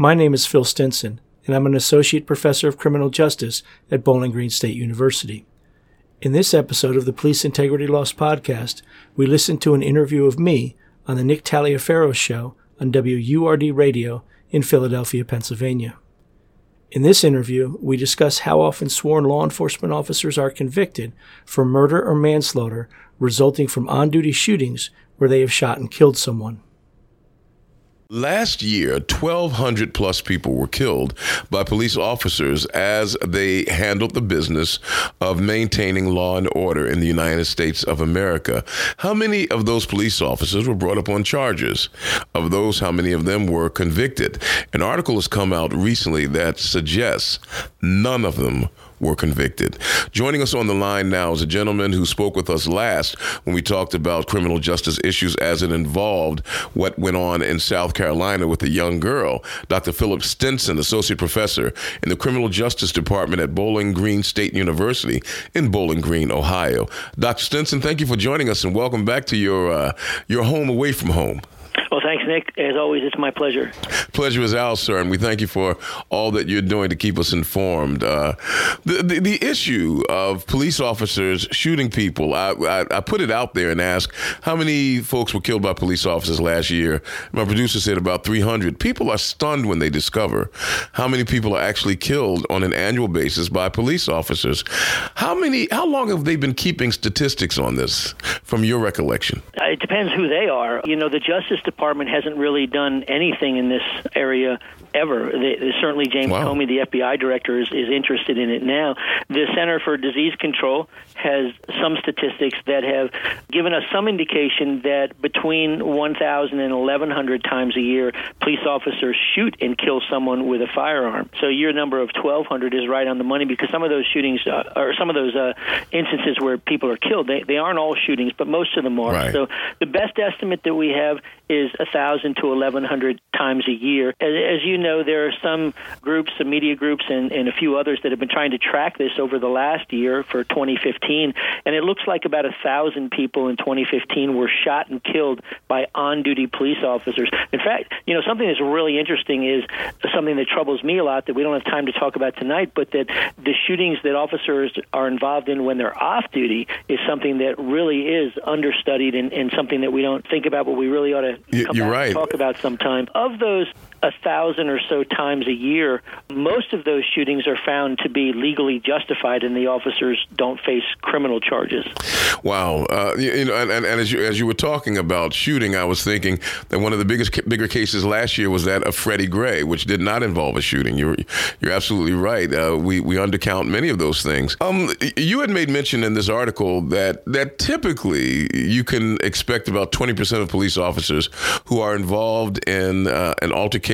My name is Phil Stinson, and I'm an Associate Professor of Criminal Justice at Bowling Green State University. In this episode of the Police Integrity Lost podcast, we listen to an interview of me on the Nick Taliaferro Show on WURD Radio in Philadelphia, Pennsylvania. In this interview, we discuss how often sworn law enforcement officers are convicted for murder or manslaughter resulting from on duty shootings where they have shot and killed someone. Last year, 1,200 plus people were killed by police officers as they handled the business of maintaining law and order in the United States of America. How many of those police officers were brought up on charges? Of those, how many of them were convicted? An article has come out recently that suggests none of them were convicted. Joining us on the line now is a gentleman who spoke with us last when we talked about criminal justice issues as it involved what went on in South Carolina with a young girl. Dr. Philip Stinson, Associate Professor in the Criminal Justice Department at Bowling Green State University in Bowling Green, Ohio. Dr. Stinson, thank you for joining us and welcome back to your, uh, your home away from home. Well, thanks, Nick. As always, it's my pleasure. Pleasure is ours, sir, and we thank you for all that you're doing to keep us informed. Uh, the, the, the issue of police officers shooting people, I, I, I put it out there and asked how many folks were killed by police officers last year. My producer said about 300. People are stunned when they discover how many people are actually killed on an annual basis by police officers. How many? How long have they been keeping statistics on this, from your recollection? It depends who they are. You know, the Justice Department Department hasn't really done anything in this area ever. They, certainly, James wow. Comey, the FBI director, is, is interested in it now. The Center for Disease Control has some statistics that have given us some indication that between 1,000 and 1,100 times a year, police officers shoot and kill someone with a firearm. So your number of 1,200 is right on the money because some of those shootings, uh, or some of those uh, instances where people are killed, they, they aren't all shootings, but most of them are. Right. So the best estimate that we have is 1,000 to 1,100 times a year. As, you know, there are some groups, some media groups, and, and a few others that have been trying to track this over the last year for 2015, and it looks like about 1,000 people in 2015 were shot and killed by on-duty police officers. In fact, you know, something that's really interesting is something that troubles me a lot that we don't have time to talk about tonight, but that the shootings that officers are involved in when they're off duty is something that really is understudied and, and something that we don't think about, but we really ought to you're right. talk about sometime. Of those a thousand or so times a year. Most of those shootings are found to be legally justified, and the officers don't face criminal charges. Wow, uh, you, know, and, and, and, as you as you were talking about shooting, I was thinking that one of the biggest bigger cases last year was that of Freddie Gray, which did not involve a shooting. You're you're absolutely right. Uh, we we undercount many of those things. Um, you had made mention in this article that that typically you can expect about twenty percent of police officers who are involved in uh, an altercation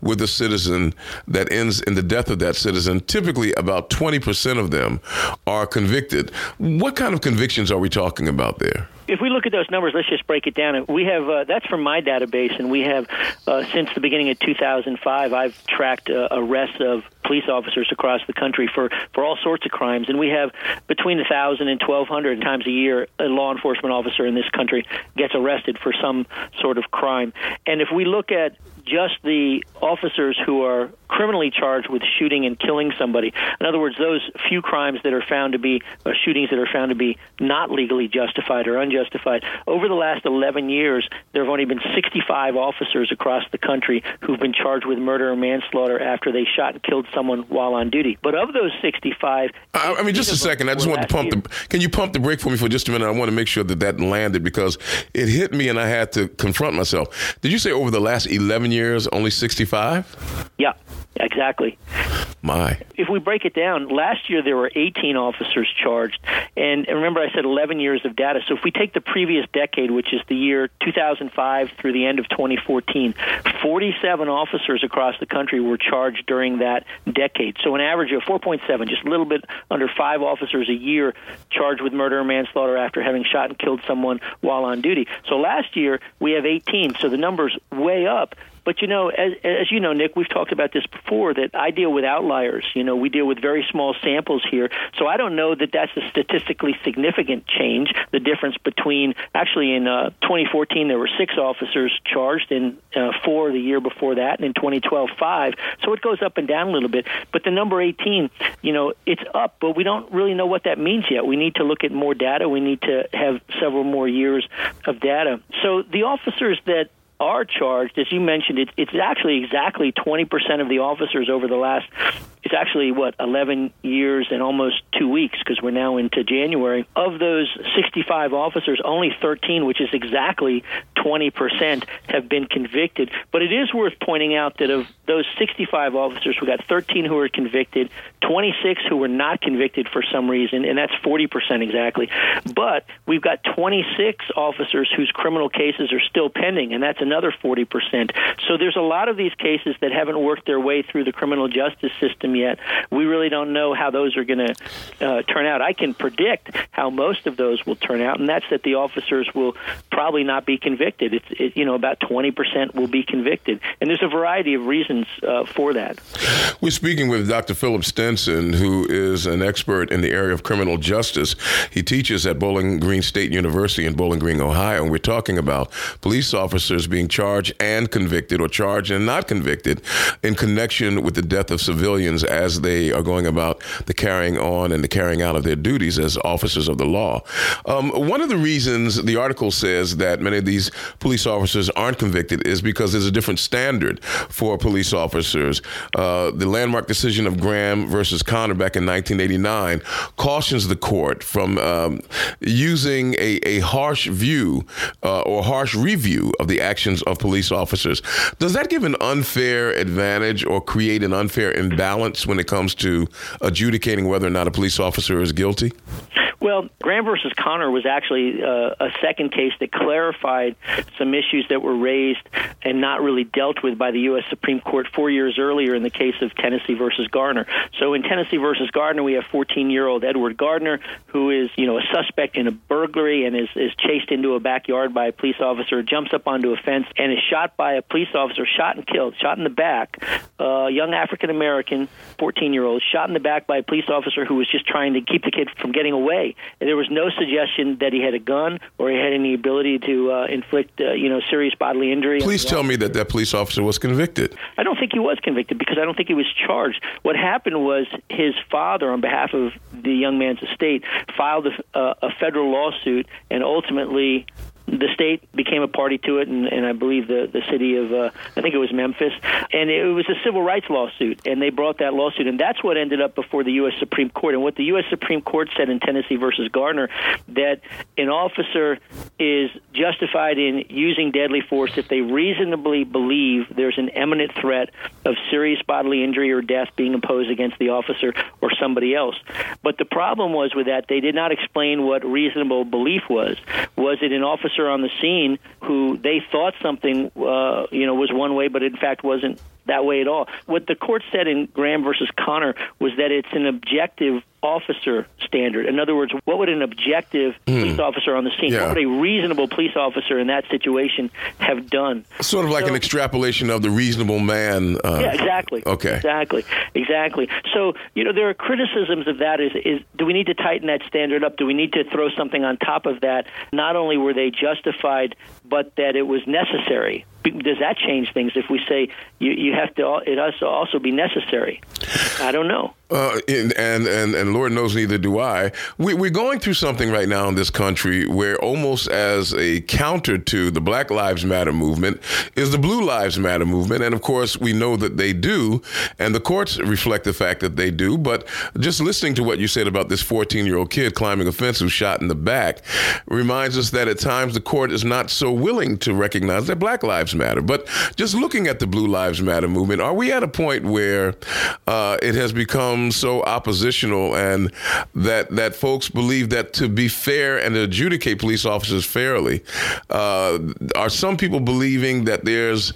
with a citizen that ends in the death of that citizen, typically about 20% of them are convicted. What kind of convictions are we talking about there? if we look at those numbers, let's just break it down. We have uh, that's from my database, and we have uh, since the beginning of 2005. I've tracked uh, arrests of police officers across the country for for all sorts of crimes, and we have between 1,000 and 1,200 times a year a law enforcement officer in this country gets arrested for some sort of crime. And if we look at just the officers who are criminally charged with shooting and killing somebody. In other words, those few crimes that are found to be uh, shootings that are found to be not legally justified or unjustified. Over the last 11 years, there have only been 65 officers across the country who've been charged with murder or manslaughter after they shot and killed someone while on duty. But of those 65, I, I mean, just a second. I just want to pump year. the. Can you pump the brake for me for just a minute? I want to make sure that that landed because it hit me and I had to confront myself. Did you say over the last 11 years, only 65? Yeah. Exactly. My. If we break it down, last year there were 18 officers charged. And remember, I said 11 years of data. So if we take the previous decade, which is the year 2005 through the end of 2014, 47 officers across the country were charged during that decade. So an average of 4.7, just a little bit under five officers a year charged with murder or manslaughter after having shot and killed someone while on duty. So last year we have 18. So the number's way up But you know, as, as you know, Nick, we've talked about this before. That I deal with outliers. You know, we deal with very small samples here, so I don't know that that's a statistically significant change. The difference between actually in uh, 2014 there were six officers charged, and uh, four the year before that, and in 2012 five. So it goes up and down a little bit. But the number 18, you know, it's up, but we don't really know what that means yet. We need to look at more data. We need to have several more years of data. So the officers that are charged, as you mentioned, it, it's actually exactly 20% of the officers over the last it's actually what 11 years and almost two weeks because we're now into January. Of those 65 officers, only 13, which is exactly 20%, have been convicted. But it is worth pointing out that of those 65 officers, we got 13 who were convicted, 26 who were not convicted for some reason, and that's 40% exactly. But we've got 26 officers whose criminal cases are still pending, and that's another 40%. So there's a lot of these cases that haven't worked their way through the criminal justice system yet. We really don't know how those are going to uh, turn out. I can predict how most of those will turn out, and that's that the officers will probably not be convicted. It's it, you know about 20% will be convicted, and there's a variety of reasons uh, for that. We're speaking with Dr. Philip Stinson, who is an expert in the area of criminal justice. He teaches at Bowling Green State University in Bowling Green, Ohio, and we're talking about police officers being charged and convicted, or charged and not convicted, in connection with the death of civilians as they are going about the carrying on and the carrying out of their duties as officers of the law. Um, one of the reasons the article says that many of these police officers aren't convicted is because there's a different standard for police officers. Uh, the landmark decision of Graham versus Connor back in 1989 cautions the court from um, using a, a, harsh view uh, or harsh review of the actions of police officers. Does that give an unfair advantage or create an unfair imbalance? when it comes to adjudicating whether or not a police officer is guilty? Well, Graham versus Connor was actually uh, a second case that clarified some issues that were raised and not really dealt with by the U.S. Supreme Court four years earlier in the case of Tennessee versus Garner. So in Tennessee versus Garner, we have 14-year-old Edward Gardner, who is, you know, a suspect in a burglary and is, is chased into a backyard by a police officer, jumps up onto a fence, and is shot by a police officer, shot and killed, shot in the back. A uh, young African American, 14-year-old, shot in the back by a police officer who was just trying to keep the kid from getting away. There was no suggestion that he had a gun or he had any ability to uh, inflict, uh, you know, serious bodily injury. Please tell me that that police officer was convicted. I don't think he was convicted because I don't think he was charged. What happened was his father, on behalf of the young man's estate, filed a, uh, a federal lawsuit and ultimately the state became a party to it, and, and I believe the the city of uh, I think it was Memphis, and it was a civil rights lawsuit, and they brought that lawsuit, and that's what ended up before the U.S. Supreme Court. And what the U.S. Supreme Court said in Tennessee versus Garner that an officer is justified in using deadly force if they reasonably believe there's an imminent threat of serious bodily injury or death being imposed against the officer or somebody else. But the problem was with that they did not explain what reasonable belief was. Was it an officer on the scene who they thought something, uh, you know, was one way, but in fact wasn't that way at all. What the court said in Graham versus Connor was that it's an objective officer standard. In other words, what would an objective mm. police officer on the scene, yeah. what would a reasonable police officer in that situation have done? Sort of like so, an extrapolation of the reasonable man. Uh, yeah, exactly. Okay. Exactly. Exactly. So, you know, there are criticisms of that is, is do we need to tighten that standard up? Do we need to throw something on top of that? Not only were they justified, but that it was necessary does that change things if we say you, you have to it to also be necessary? I don't know uh, and, and and Lord knows neither do I. We, we're going through something right now in this country where almost as a counter to the Black Lives Matter movement is the Blue Lives Matter movement, and of course we know that they do, and the courts reflect the fact that they do. But just listening to what you said about this 14 year old kid climbing a fence who's shot in the back reminds us that at times the court is not so willing to recognize that Black Lives Matter. But just looking at the Blue Lives Matter movement, are we at a point where uh, it has become become so oppositional and that that folks believe that to be fair and adjudicate police officers fairly, uh, are some people believing that there's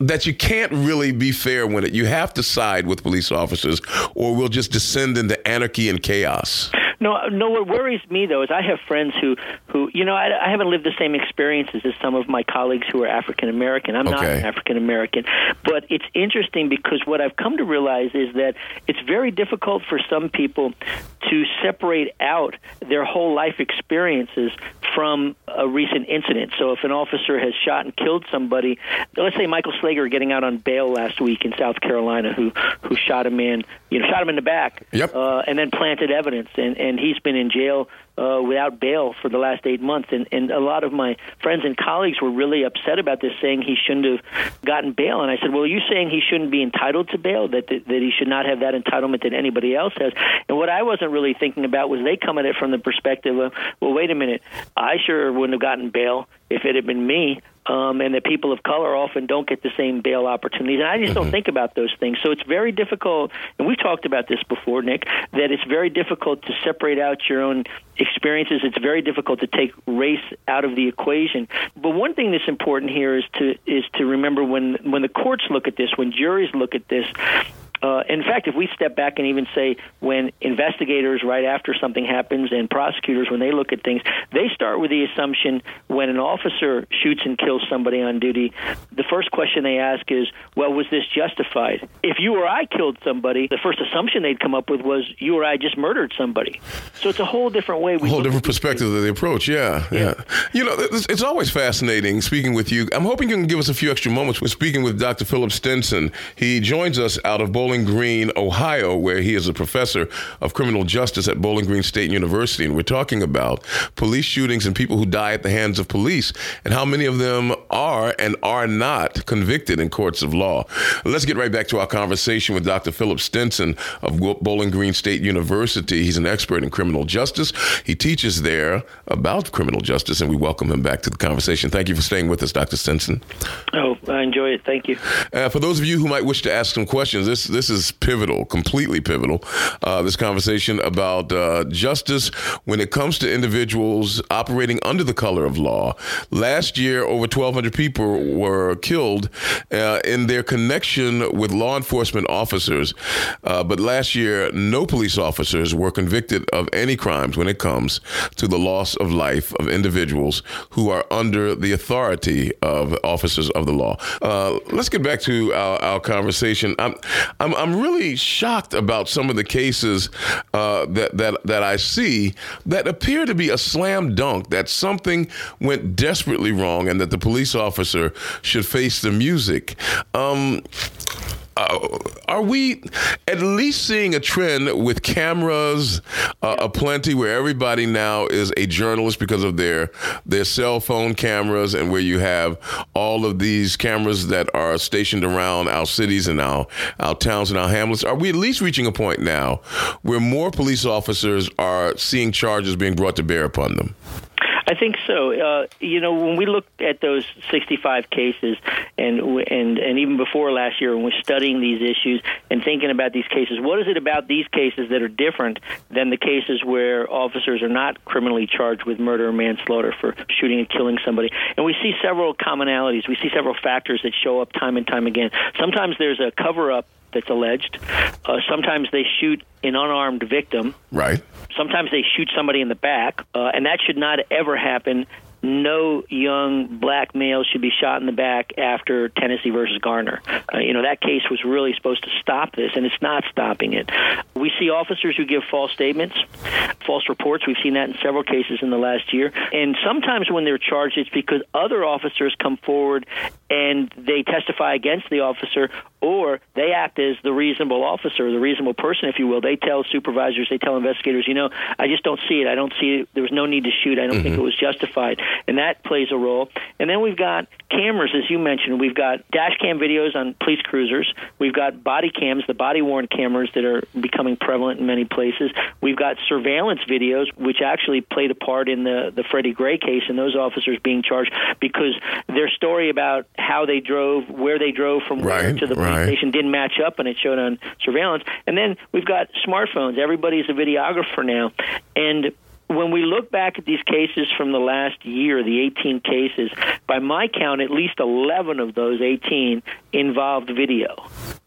that you can't really be fair when it you have to side with police officers or we'll just descend into anarchy and chaos? No, no. What worries me though is I have friends who, who, you know, I, I haven't lived the same experiences as some of my colleagues who are African American. I'm not African American, but it's interesting because what I've come to realize is that it's very difficult for some people to separate out their whole life experiences from a recent incident. So if an officer has shot and killed somebody, let's say Michael Slager getting out on bail last week in South Carolina, who who shot a man, you know, shot him in the back, Yep. uh, and then planted evidence, and and he's been in jail uh, without bail for the last eight months. And, and a lot of my friends and colleagues were really upset about this, saying he shouldn't have gotten bail. And I said, well, are you saying he shouldn't be entitled to bail, that, that, that he should not have that entitlement that anybody else has? And what I wasn't really thinking about was they come at it from the perspective of, well, wait a minute, I sure wouldn't have gotten bail if it had been me. Um, and that people of color often don't get the same bail opportunities. And I just don't think about those things. So it's very difficult, and we've talked about this before, Nick, that it's very difficult to separate out your own experiences. It's very difficult to take race out of the equation. But one thing that's important here is to is to remember when when the courts look at this, when juries look at this, uh, in fact, if we step back and even say when investigators, right after something happens, and prosecutors, when they look at things, they start with the assumption when an officer shoots and kills somebody on duty, the first question they ask is, well, was this justified? If you or I killed somebody, the first assumption they'd come up with was you or I just murdered somebody. So it's a whole different way. We A whole different perspective of the approach. Yeah, yeah, You know, it's, it's always fascinating speaking with you. I'm hoping you can give us a few extra moments. We're speaking with Dr. Philip Stinson. He joins us out of Bowling Green, Ohio, where he is a professor of criminal justice at Bowling Green State University. And we're talking about police shootings and people who die at the hands of police and how many of them are and are not convicted in courts of law. Let's get right back to our conversation with Dr. Philip Stinson of Bowling Green State University. He's an expert in criminal justice. He teaches there about criminal justice, and we welcome him back to the conversation. Thank you for staying with us, Dr. Stinson. Oh, I enjoy it. Thank you. Uh, for those of you who might wish to ask some questions, this this is pivotal, completely pivotal. Uh, this conversation about uh, justice when it comes to individuals operating under the color of law. Last year, over 1,200 people were killed uh, in their connection with law enforcement officers. Uh, but last year, no police officers were convicted of any crimes when it comes to the loss of life of individuals who are under the authority of officers of the law. Uh, let's get back to our, our conversation. I'm, I'm, I'm really shocked about some of the cases uh, that, that, that I see that appear to be a slam dunk, that something went desperately wrong and that the police officer should face the music. Um, uh, are we at least seeing a trend with cameras uh, aplenty where everybody now is a journalist because of their their cell phone cameras and where you have all of these cameras that are stationed around our cities and our our towns and our hamlets? Are we at least reaching a point now where more police officers are seeing charges being brought to bear upon them think so. Uh, you know, when we looked at those 65 cases, and and and even before last year, when we're studying these issues and thinking about these cases, what is it about these cases that are different than the cases where officers are not criminally charged with murder or manslaughter for shooting and killing somebody? And we see several commonalities. We see several factors that show up time and time again. Sometimes there's a cover up that's alleged. Uh, sometimes they shoot an unarmed victim. right Sometimes they shoot somebody in the back, uh, and that should not ever happen. No young black male should be shot in the back after Tennessee versus Garner. Uh, you know that case was really supposed to stop this, and it's not stopping it. We see officers who give false statements, false reports. We've seen that in several cases in the last year. And sometimes when they're charged, it's because other officers come forward and they testify against the officer, or they act as the reasonable officer, the reasonable person, if you will. They tell supervisors, they tell investigators, you know, I just don't see it. I don't see it. There was no need to shoot. I don't think it was justified. And that plays a role. And then we've got cameras, as you mentioned. We've got dash cam videos on police cruisers. We've got body cams, the body worn cameras that are becoming prevalent in many places. We've got surveillance videos, which actually played a part in the, the Freddie Gray case and those officers being charged because their story about how they drove, where they drove from Right, to the police right. station didn't match up and it showed on surveillance. And then we've got smartphones. Everybody's a videographer now. And when we look back at these cases from the last year, the 18 cases, by my count, at least 11 of those 18 involved video.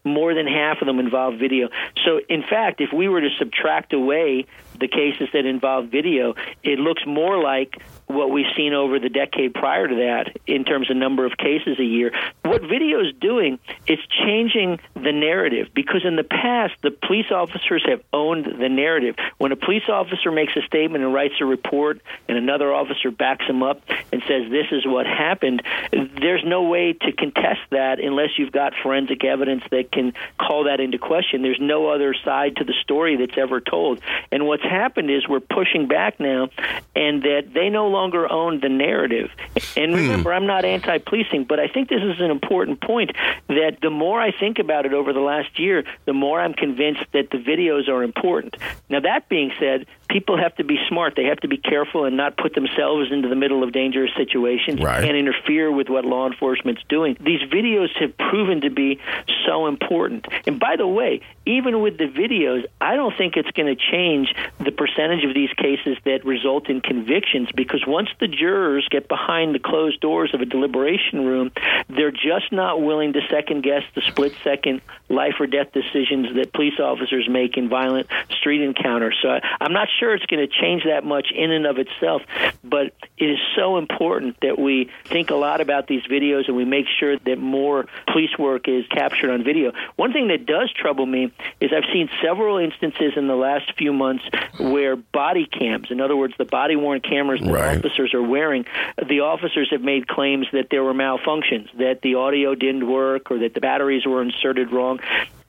more than half of them involved video. So, in fact, if we were to subtract away the cases that involve video, it looks more like what we've seen over the decade prior to that in terms of number of cases a year. What video is doing is changing the narrative because in the past, the police officers have owned the narrative. When a police officer makes a statement and writes a report, and another officer backs him up and says, This is what happened, there's no way to contest that unless you've got forensic evidence that can call that into question. There's no other side to the story that's ever told. And what's happened is we're pushing back now, and that they no longer own the narrative. And hmm. remember, hmm. I'm not anti policing, but I think this is an important point that the more I think about it over the last year, the more I'm convinced that the videos are important. Now, that being said, people have to be smart. They have to be careful and not put themselves into the middle of dangerous situations right. and interfere with what law enforcement's doing. These videos have proven to be so important. And by the way, even with the videos, I don't think it's going to change the percentage of these cases that result in convictions because once the jurors get behind the closed doors of a deliberation room, they're just not willing to second guess the split second life or death decisions that police officers make in violent street encounters. So I'm not sure it's going to change that much in and of itself, but it is so important that we think a lot about these videos and we make sure that more police work is captured on video. One thing that does trouble me is I've seen several instances in the last few months where body cams, in other words, the body worn cameras that right. Officers are wearing, the officers have made claims that there were malfunctions, that the audio didn't work or that the batteries were inserted wrong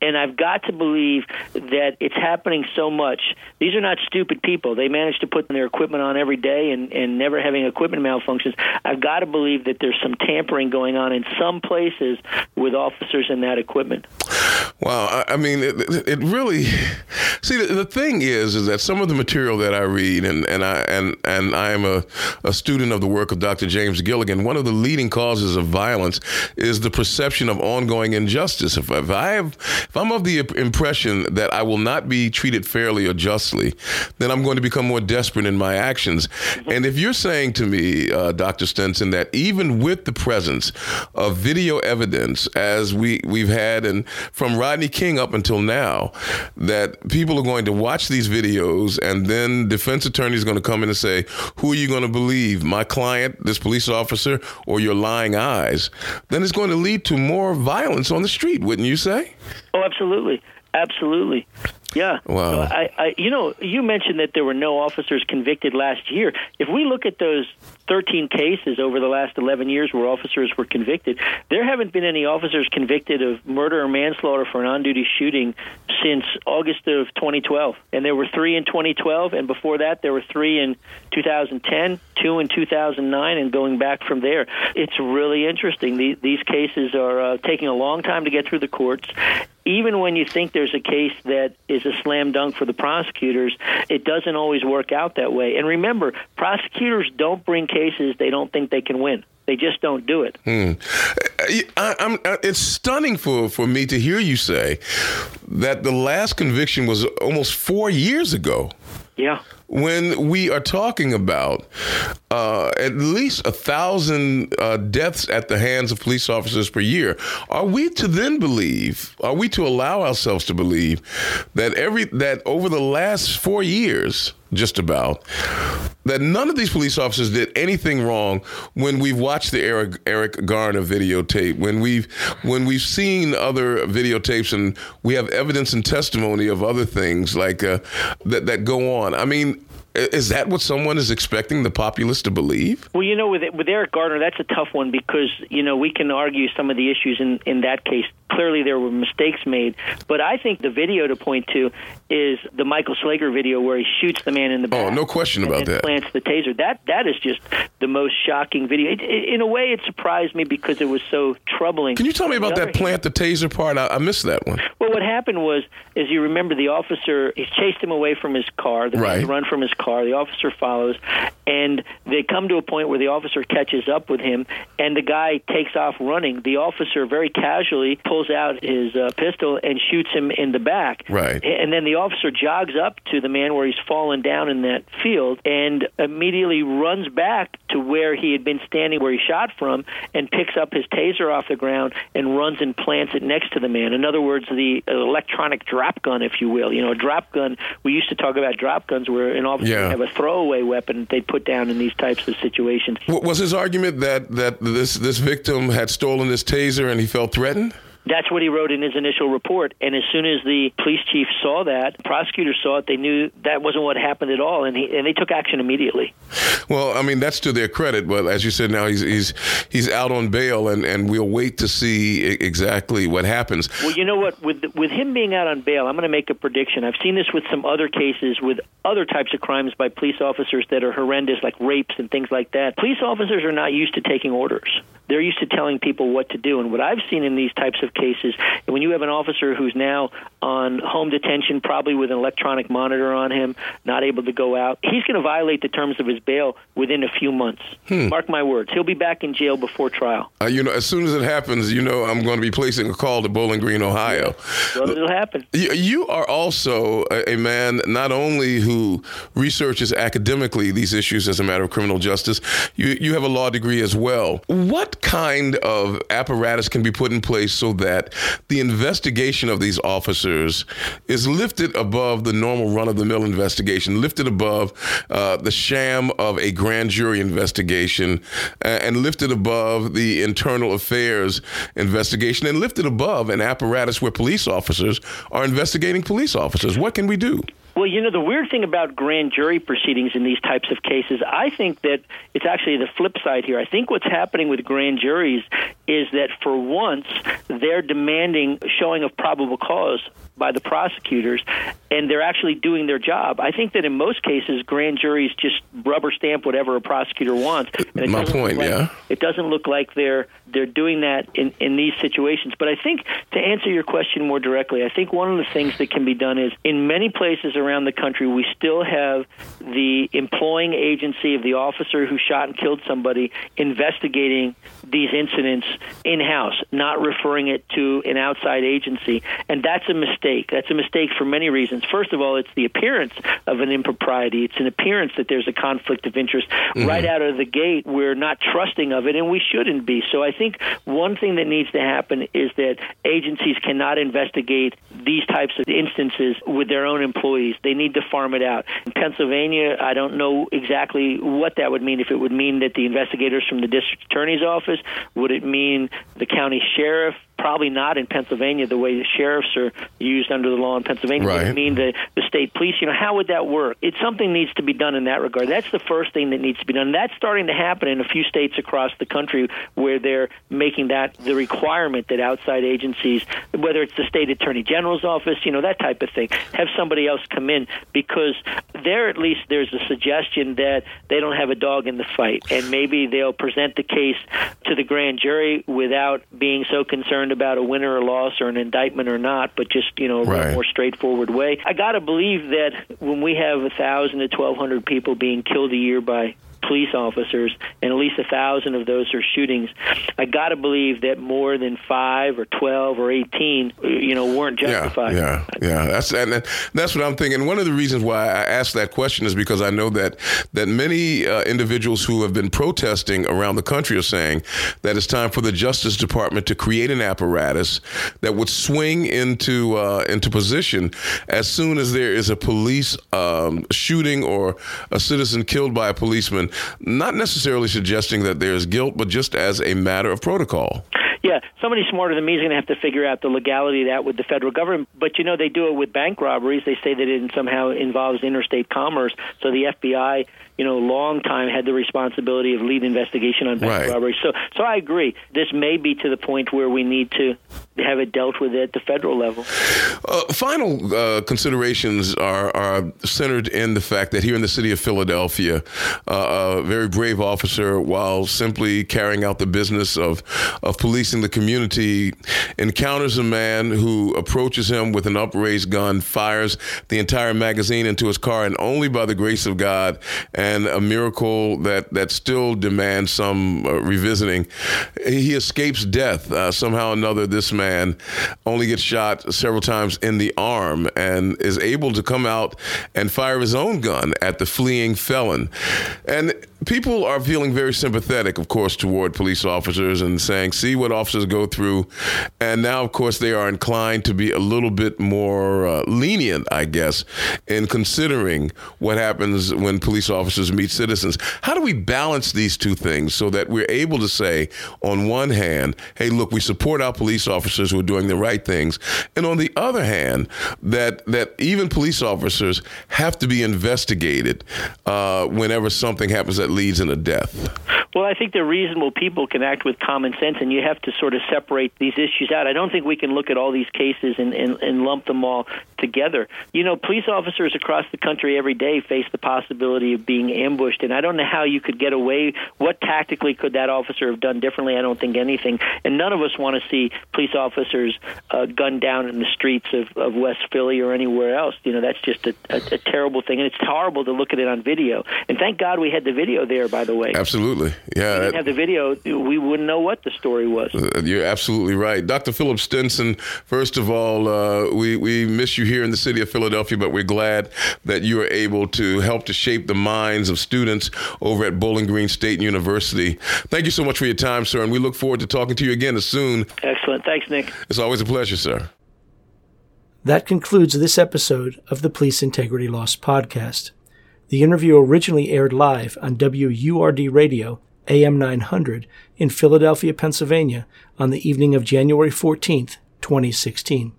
and I've got to believe that it's happening so much. These are not stupid people. They manage to put their equipment on every day and, and never having equipment malfunctions. I've got to believe that there's some tampering going on in some places with officers and that equipment. Wow, I, mean, it, it, really. See, the, the, thing is, is that some of the material that I read, and, and I and and I am a, a student of the work of Dr. James Gilligan. One of the leading causes of violence is the perception of ongoing injustice. If, if I have I'm of the impression that I will not be treated fairly or justly, then I'm going to become more desperate in my actions. And if you're saying to me, uh, Dr. Stinson, that even with the presence of video evidence, as we, we've had, and from Rodney King up until now, that people are going to watch these videos and then defense attorneys are going to come in and say, Who are you going to believe, my client, this police officer, or your lying eyes? Then it's going to lead to more violence on the street, wouldn't you say? Oh, absolutely, absolutely. Yeah. Wow. So I, I, you know, you mentioned that there were no officers convicted last year. If we look at those 13 cases over the last 11 years where officers were convicted, there haven't been any officers convicted of murder or manslaughter for an on-duty shooting since August of 2012. And there were three in 2012, and before that there were three in 2010, two in 2009, and going back from there. It's really interesting. These cases are uh, taking a long time to get through the courts, even when you think there's a case that is a slam dunk for the prosecutors, it doesn't always work out that way. And remember, prosecutors don't bring cases they don't think they can win. They just don't do it. Hmm. I, I, it's stunning for, for me to hear you say that the last conviction was almost four years ago. Yeah. When we are talking about uh, at least a thousand uh, deaths at the hands of police officers per year, are we to then believe? Are we to allow ourselves to believe that every that over the last four years, just about, that none of these police officers did anything wrong when we've watched the Eric Eric Garner videotape, when we've when we've seen other videotapes and we have evidence and testimony of other things like uh, that that go on. I mean, is that what someone is expecting the populace to believe? Well, you know, with with Eric Garner, that's a tough one because you know we can argue some of the issues in in that case. Clearly, there were mistakes made, but I think the video to point to is the Michael Slager video where he shoots the man in the oh, back. Oh, no question about that. Plants the taser. That that is just the most shocking video. It, it, in a way, it surprised me because it was so troubling. Can you tell me about that plant the taser part? I, I missed that one. Well, what happened was, as you remember, the officer he chased him away from his car. The right. run from his car. The officer follows, and they come to a point where the officer catches up with him, and the guy takes off running. The officer very casually pulls out his uh, pistol and shoots him in the back. Right. And then the officer jogs up to the man where he's fallen down in that field and immediately runs back to where he had been standing, where he shot from, and picks up his taser off the ground and runs and plants it next to the man. In other words, the electronic drop gun, if you will. You know, a drop gun. We used to talk about drop guns where an officer Yeah. would have a throwaway weapon they'd put down in these types of situations. Was his argument that that this this victim had stolen his taser and he felt threatened? That's what he wrote in his initial report. And as soon as the police chief saw that, prosecutors saw it, they knew that wasn't what happened at all, and, he, and they took action immediately. Well, I mean that's to their credit, but as you said, now he's he's he's out on bail, and, and we'll wait to see exactly what happens. Well, you know what? With with him being out on bail, I'm going to make a prediction. I've seen this with some other cases with other types of crimes by police officers that are horrendous, like rapes and things like that. Police officers are not used to taking orders. They're used to telling people what to do. And what I've seen in these types of cases, when you have an officer who's now on home detention, probably with an electronic monitor on him, not able to go out, he's going to violate the terms of his bail within a few months. Mark my words. He'll be back in jail before trial. Uh, you know, as soon as it happens, you know, I'm going to be placing a call to Bowling Green, Ohio. Well, it'll happen. You, are also a, a man not only who researches academically these issues as a matter of criminal justice, you, you have a law degree as well. What kind of apparatus can be put in place so that the investigation of these officers is lifted above the normal run of the mill investigation, lifted above uh, the sham of a grand jury investigation, uh, and lifted above the internal affairs investigation, and lifted above an apparatus where police officers are investigating police officers? What can we do? Well, you know, the weird thing about grand jury proceedings in these types of cases, I think that it's actually the flip side here. I think what's happening with grand juries is that for once they're demanding showing of probable cause by the prosecutors and they're actually doing their job. I think that in most cases grand juries just rubber stamp whatever a prosecutor wants. And My point, like, yeah. It doesn't look like they're they're doing that in, in these situations. But I think to answer your question more directly, I think one of the things that can be done is in many places around the country, we still have the employing agency of the officer who shot and killed somebody investigating these incidents in house, not referring it to an outside agency. And that's a mistake. That's a mistake for many reasons. First of all, it's the appearance of an impropriety, it's an appearance that there's a conflict of interest. Mm-hmm. Right out of the gate, we're not trusting of it, and we shouldn't be. So I think one thing that needs to happen is that agencies cannot investigate these types of instances with their own employees. They need to farm it out. In Pennsylvania, I don't know exactly what that would mean. If it would mean that the investigators from the district attorney's office, would it mean the county sheriff? Probably not in Pennsylvania the way the sheriffs are used under the law in Pennsylvania. Right. it mean the, the state police? You know, how would that work? It's something needs to be done in that regard. That's the first thing that needs to be done. That's starting to happen in a few states across the country where they're making that the requirement that outside agencies, whether it's the state attorney general's office, you know, that type of thing, have somebody else come in because there at least there's a suggestion that they don't have a dog in the fight and maybe they'll present the case to the grand jury without being so concerned about a winner or loss or an indictment or not, but just, you know, a Right. more straightforward way. I got to believe that when we have a 1,000 to 1,200 people being killed a year by police officers, and at least a thousand of those are shootings. I got to believe that more than five or twelve or eighteen, you know, weren't justified. Yeah, yeah, yeah. That's and that- that's what I'm thinking. One of the reasons why I asked that question is because I know that that many uh, individuals who have been protesting around the country are saying that it's time for the Justice Department to create an apparatus that would swing into uh, into position as soon as there is a police um, shooting or a citizen killed by a policeman. Not necessarily suggesting that there's guilt, but just as a matter of protocol. Yeah, somebody smarter than me is going to have to figure out the legality of that with the federal government. But you know, they do it with bank robberies. They say that it somehow involves interstate commerce. So the FBI you know, long time had the responsibility of lead investigation on bank Right. robberies. So, so I agree. This may be to the point where we need to have it dealt with at the federal level. Uh, final uh, considerations are, are centered in the fact that here in the city of Philadelphia, uh, a very brave officer, while simply carrying out the business of, of policing the community, encounters a man who approaches him with an upraised gun, fires the entire magazine into his car, and only by the grace of God and a miracle that, that still demands some uh, revisiting, he escapes death. Uh, somehow or another, this man only gets shot several times in the arm and is able to come out and fire his own gun at the fleeing felon. And people are feeling very sympathetic, of course, toward police officers and saying, see what officers go through. And now, of course, they are inclined to be a little bit more uh, lenient, I guess, in considering what happens when police officers meet citizens. How do we balance these two things so that we're able to say, on one hand, hey, look, we support our police officers who are doing the right things, and on the other hand, that that even police officers have to be investigated uh, whenever something happens that leads in a death. Well, I think the reasonable people can act with common sense, and you have to sort of separate these issues out. I don't think we can look at all these cases and, and, and lump them all together. You know, police officers across the country every day face the possibility of being ambushed, and I don't know how you could get away. What tactically could that officer have done differently? I don't think anything. And none of us want to see police officers uh, gunned down in the streets of, of West Philly or anywhere else. You know, that's just a, a, a terrible thing, and it's horrible to look at it on video. And thank God we had the video there, by the way. Absolutely. Yeah. If we didn't have the video, we wouldn't know what the story was. Uh, You're absolutely right. Dr. Philip Stinson, first of all, uh, we, we miss you here in the city of Philadelphia, but we're glad that you are able to help to shape the minds of students over at Bowling Green State University. Thank you so much for your time, sir, and we look forward to talking to you again as soon. Excellent. Thanks, Nick. It's always a pleasure, sir. That concludes this episode of the Police Integrity Lost podcast. The interview originally aired live on WURD Radio, AM 900, in Philadelphia, Pennsylvania, on the evening of January 14, 2016.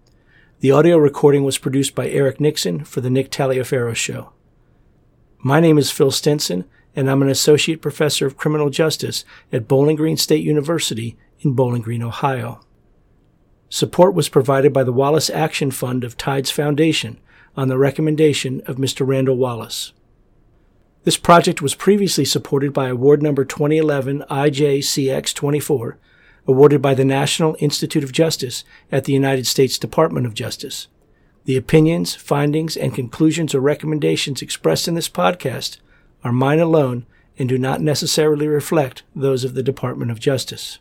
The audio recording was produced by Eric Nixon for The Nick Taliaferro Show. My name is Phil Stinson, and I'm an Associate Professor of Criminal Justice at Bowling Green State University in Bowling Green, Ohio. Support was provided by the Wallace Action Fund of Tides Foundation on the recommendation of Mr. Randall Wallace. This project was previously supported by award number 2011 IJCX24, awarded by the National Institute of Justice at the United States Department of Justice. The opinions, findings, and conclusions or recommendations expressed in this podcast are mine alone and do not necessarily reflect those of the Department of Justice.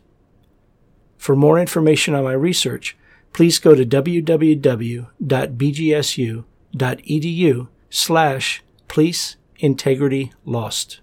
For more information on my research, please go to www.bgsu.edu slash police integrity lost.